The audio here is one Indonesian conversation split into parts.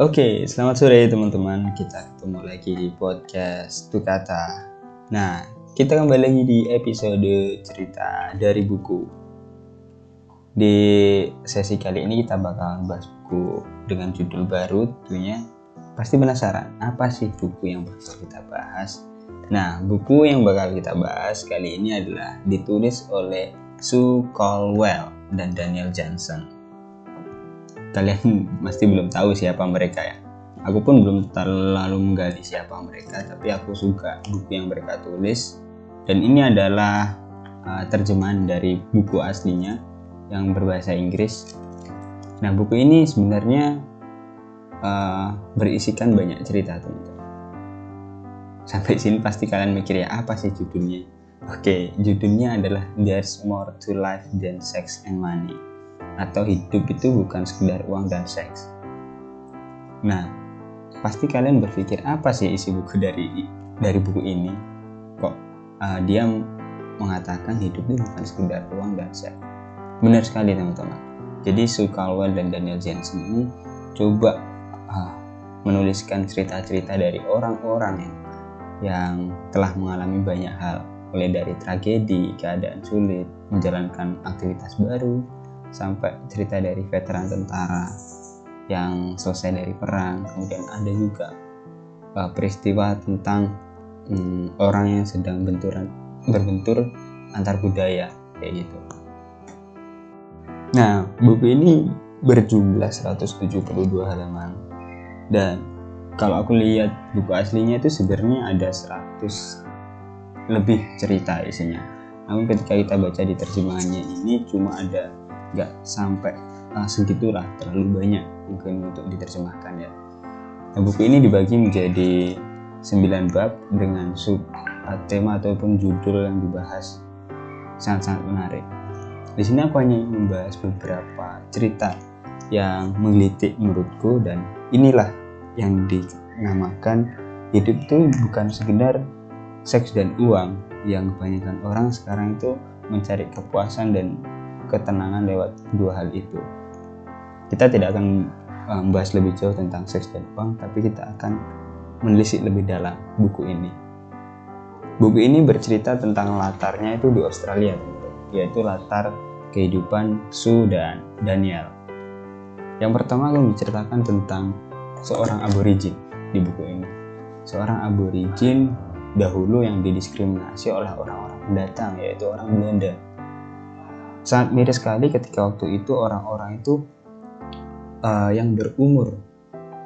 Oke, selamat sore teman-teman. Kita ketemu lagi di podcast Tukata. Nah, kita kembali lagi di episode cerita dari buku. Di sesi kali ini kita bakal bahas buku dengan judul baru tentunya. Pasti penasaran, apa sih buku yang bakal kita bahas? Nah, buku yang bakal kita bahas kali ini adalah ditulis oleh Sue Caldwell dan Daniel Johnson kalian pasti belum tahu siapa mereka ya. Aku pun belum terlalu menggali siapa mereka tapi aku suka buku yang mereka tulis. Dan ini adalah uh, terjemahan dari buku aslinya yang berbahasa Inggris. Nah buku ini sebenarnya uh, berisikan banyak cerita teman-teman. Sampai sini pasti kalian mikir ya apa sih judulnya? Oke judulnya adalah There's More to Life Than Sex and Money atau hidup itu bukan sekedar uang dan seks. Nah, pasti kalian berpikir apa sih isi buku dari dari buku ini? Kok uh, dia mengatakan hidup itu bukan sekedar uang dan seks? Benar sekali teman-teman. Jadi Sue dan Daniel Jensen ini coba uh, menuliskan cerita-cerita dari orang-orang yang yang telah mengalami banyak hal, mulai dari tragedi, keadaan sulit, menjalankan aktivitas baru, sampai cerita dari veteran tentara yang selesai dari perang. Kemudian ada juga uh, peristiwa tentang um, orang yang sedang benturan berbentur antar budaya kayak gitu. Nah buku ini berjumlah 172 halaman. Dan kalau aku lihat buku aslinya itu sebenarnya ada 100 lebih cerita isinya. Namun ketika kita baca di terjemahannya ini cuma ada nggak sampai uh, segitulah terlalu banyak mungkin untuk diterjemahkan ya. Nah, buku ini dibagi menjadi 9 bab dengan sub uh, tema ataupun judul yang dibahas sangat-sangat menarik. Di sini aku hanya membahas beberapa cerita yang menggelitik menurutku dan inilah yang dinamakan hidup itu bukan sekedar seks dan uang yang kebanyakan orang sekarang itu mencari kepuasan dan ketenangan lewat dua hal itu. Kita tidak akan eh, membahas lebih jauh tentang seks dan uang, tapi kita akan menelisik lebih dalam buku ini. Buku ini bercerita tentang latarnya itu di Australia, yaitu latar kehidupan Sue dan Daniel. Yang pertama aku menceritakan tentang seorang aborigin di buku ini. Seorang aborigin dahulu yang didiskriminasi oleh orang-orang pendatang, yaitu orang Belanda sangat miris sekali ketika waktu itu orang-orang itu uh, yang berumur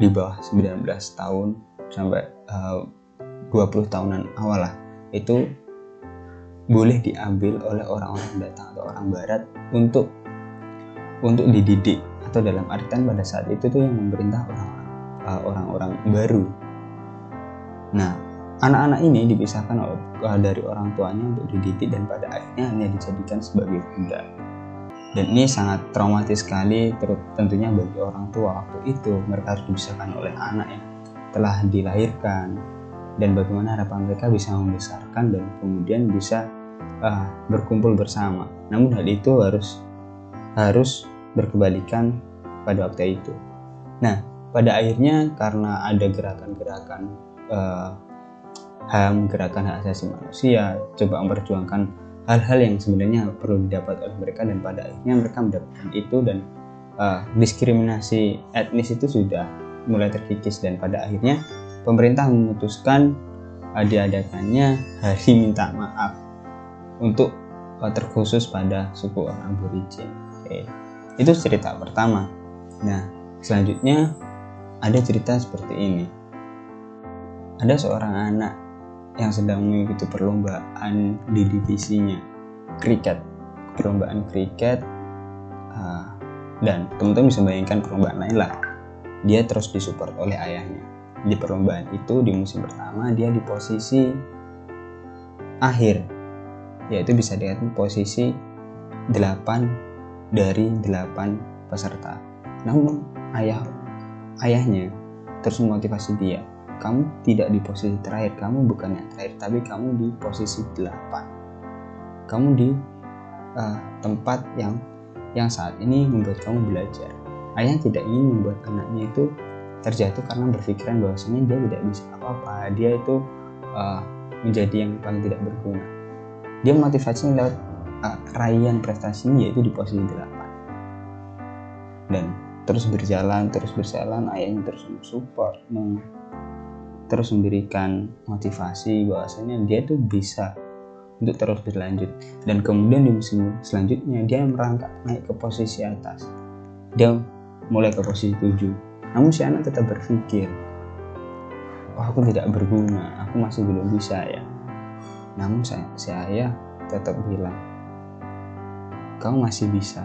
di bawah 19 tahun sampai eh, uh, 20 tahunan awal lah itu boleh diambil oleh orang-orang datang atau orang barat untuk untuk dididik atau dalam artian pada saat itu tuh yang memerintah orang-orang uh, baru. Nah, anak-anak ini dipisahkan uh, dari orang tuanya untuk dididik dan pada akhirnya hanya dijadikan sebagai budak dan ini sangat traumatis sekali tentunya bagi orang tua. Waktu itu mereka harus dipisahkan oleh anak yang telah dilahirkan. Dan bagaimana harapan mereka bisa membesarkan dan kemudian bisa uh, berkumpul bersama. Namun hal itu harus harus berkebalikan pada waktu itu. Nah pada akhirnya karena ada gerakan-gerakan uh, HAM, gerakan hak asasi manusia, coba memperjuangkan hal-hal yang sebenarnya perlu didapat oleh mereka dan pada akhirnya mereka mendapatkan itu dan uh, diskriminasi etnis itu sudah mulai terkikis dan pada akhirnya pemerintah memutuskan uh, diadakannya hari minta maaf untuk uh, terkhusus pada suku orang aborigin. Oke. Itu cerita pertama. Nah, selanjutnya ada cerita seperti ini. Ada seorang anak yang sedang mengikuti perlombaan di divisinya. Kriket. Perlombaan kriket uh, dan teman-teman bisa bayangkan perlombaan lain lah. Dia terus disupport oleh ayahnya. Di perlombaan itu di musim pertama dia di posisi akhir. Yaitu bisa dikatakan posisi 8 dari 8 peserta. Namun ayah ayahnya terus memotivasi dia kamu tidak di posisi terakhir kamu bukan yang terakhir tapi kamu di posisi 8 kamu di uh, tempat yang yang saat ini membuat kamu belajar. Ayah tidak ingin membuat anaknya itu terjatuh karena berpikiran bahwasanya dia tidak bisa apa-apa. Dia itu uh, menjadi yang paling tidak berguna. Dia motivasinya lewat uh, raihan prestasinya yaitu di posisi 8 dan terus berjalan terus berjalan ayahnya terus mensupport meng, terus memberikan motivasi bahwasanya dia tuh bisa untuk terus berlanjut. Dan kemudian di musim selanjutnya dia merangkak naik ke posisi atas. Dia mulai ke posisi 7 namun si anak tetap berpikir oh aku tidak berguna aku masih belum bisa ya. Namun saya, si ayah tetap bilang kamu masih bisa.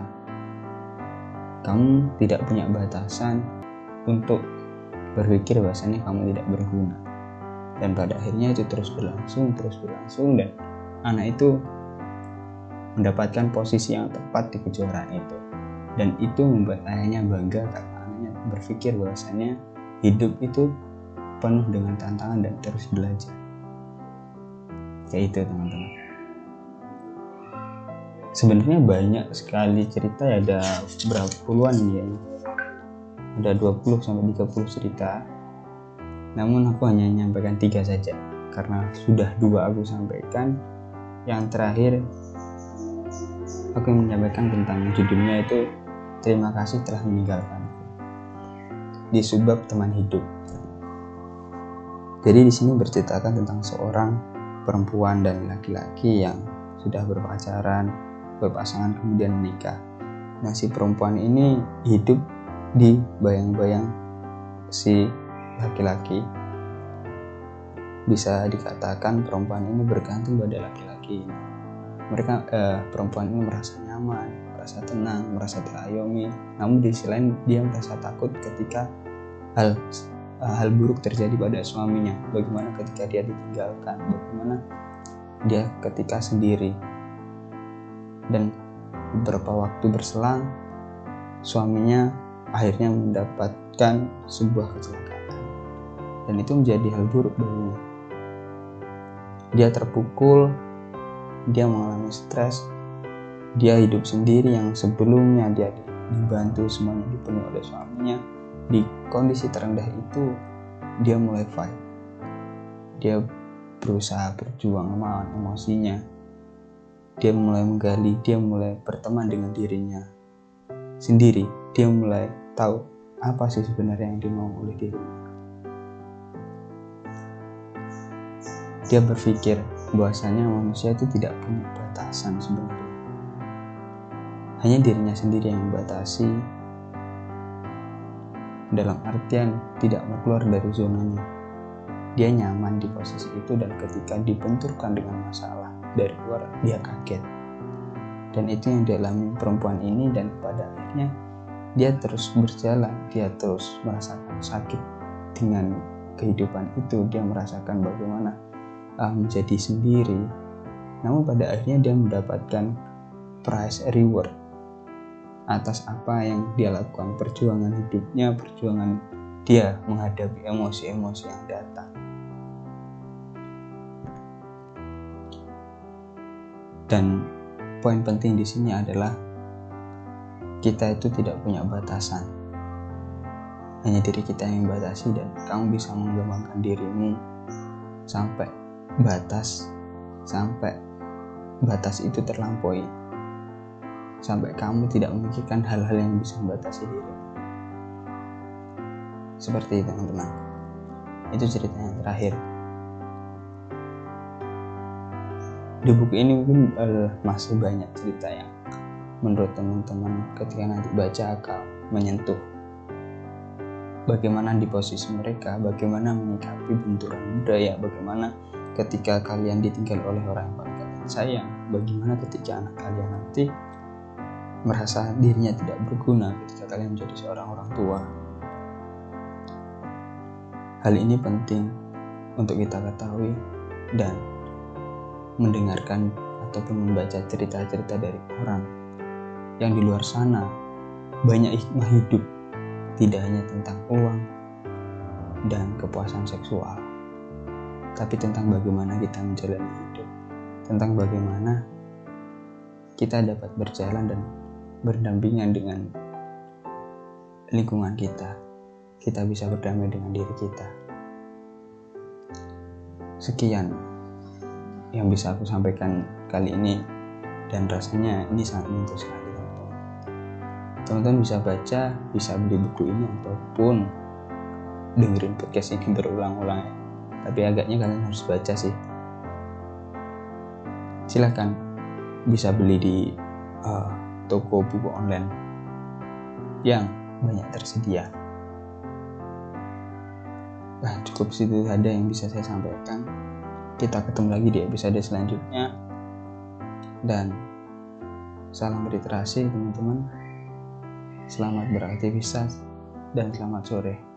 Kamu tidak punya batasan untuk berpikir bahwasanya kamu tidak berguna. Dan pada akhirnya itu terus berlangsung terus berlangsung dan anak itu mendapatkan posisi yang tepat di kejuaraan itu. Dan itu membuat ayahnya bangga karena anaknya berpikir bahwasanya hidup itu penuh dengan tantangan dan terus belajar. Kayak itu teman-teman. Sebenarnya banyak sekali cerita ada berapa puluhan ya ada 20 sampai 30 cerita. Namun aku hanya menyampaikan tiga saja karena sudah dua aku sampaikan. Yang terakhir aku menyampaikan tentang judulnya itu terima kasih telah meninggalkan di subbab teman hidup. Jadi di sini berceritakan tentang seorang perempuan dan laki-laki yang sudah berpacaran berpasangan kemudian menikah. Nah si perempuan ini hidup di bayang-bayang si laki-laki bisa dikatakan perempuan ini bergantung pada laki-laki. Mereka eh, perempuan ini merasa nyaman, merasa tenang, merasa terayomi. Namun di sisi lain dia merasa takut ketika hal eh, hal buruk terjadi pada suaminya. Bagaimana ketika dia ditinggalkan, bagaimana dia ketika sendiri. Dan beberapa waktu berselang, suaminya akhirnya mendapatkan sebuah kecelakaan. Dan itu menjadi hal buruk baginya dia terpukul, dia mengalami stres, dia hidup sendiri yang sebelumnya dia dibantu semuanya dipenuhi oleh suaminya. Di kondisi terendah itu, dia mulai fight. Dia berusaha berjuang melawan emosinya. Dia mulai menggali, dia mulai berteman dengan dirinya sendiri. Dia mulai tahu apa sih sebenarnya yang dimau oleh dirinya. Dia berpikir bahwasanya manusia itu tidak punya batasan sebenarnya. Hanya dirinya sendiri yang membatasi dalam artian tidak mau keluar dari zonanya. Dia nyaman di posisi itu dan ketika dibenturkan dengan masalah dari luar dia kaget. Dan itu yang dialami perempuan ini dan pada akhirnya dia terus berjalan, dia terus merasakan sakit dengan kehidupan itu, dia merasakan bagaimana uh, menjadi sendiri. Namun pada akhirnya dia mendapatkan prize reward atas apa yang dia lakukan. Perjuangan hidupnya perjuangan dia menghadapi emosi-emosi yang datang. Dan poin penting di sini adalah kita itu tidak punya batasan. Hanya diri kita yang membatasi dan kamu bisa mengembangkan dirimu sampai batas sampai batas itu terlampaui. Sampai kamu tidak memikirkan hal-hal yang bisa membatasi diri. Seperti itu teman-teman. Itu cerita yang terakhir. Di buku ini mungkin uh, masih banyak cerita yang menurut teman-teman ketika nanti baca akan menyentuh. Bagaimana di posisi mereka, bagaimana menyikapi benturan budaya, bagaimana ketika kalian ditinggal oleh orang yang paling kalian sayang bagaimana ketika anak kalian nanti merasa dirinya tidak berguna ketika kalian menjadi seorang orang tua. Hal ini penting untuk kita ketahui dan mendengarkan ataupun membaca cerita-cerita dari orang yang di luar sana. Banyak hikmah hidup tidak hanya tentang uang dan kepuasan seksual tapi tentang bagaimana kita menjalani hidup, tentang bagaimana kita dapat berjalan dan berdampingan dengan lingkungan kita, kita bisa berdamai dengan diri kita. Sekian yang bisa aku sampaikan kali ini dan rasanya ini sangat menyentuh sekali teman-teman. Bisa baca, bisa beli buku ini ataupun dengerin podcast ini berulang-ulang. Tapi agaknya kalian harus baca sih. Silahkan bisa beli di uh, toko buku online yang banyak tersedia. Nah, cukup situ ada yang bisa saya sampaikan. Kita ketemu lagi di episode selanjutnya. Dan salam berliterasi teman-teman. Selamat beraktivitas dan selamat sore.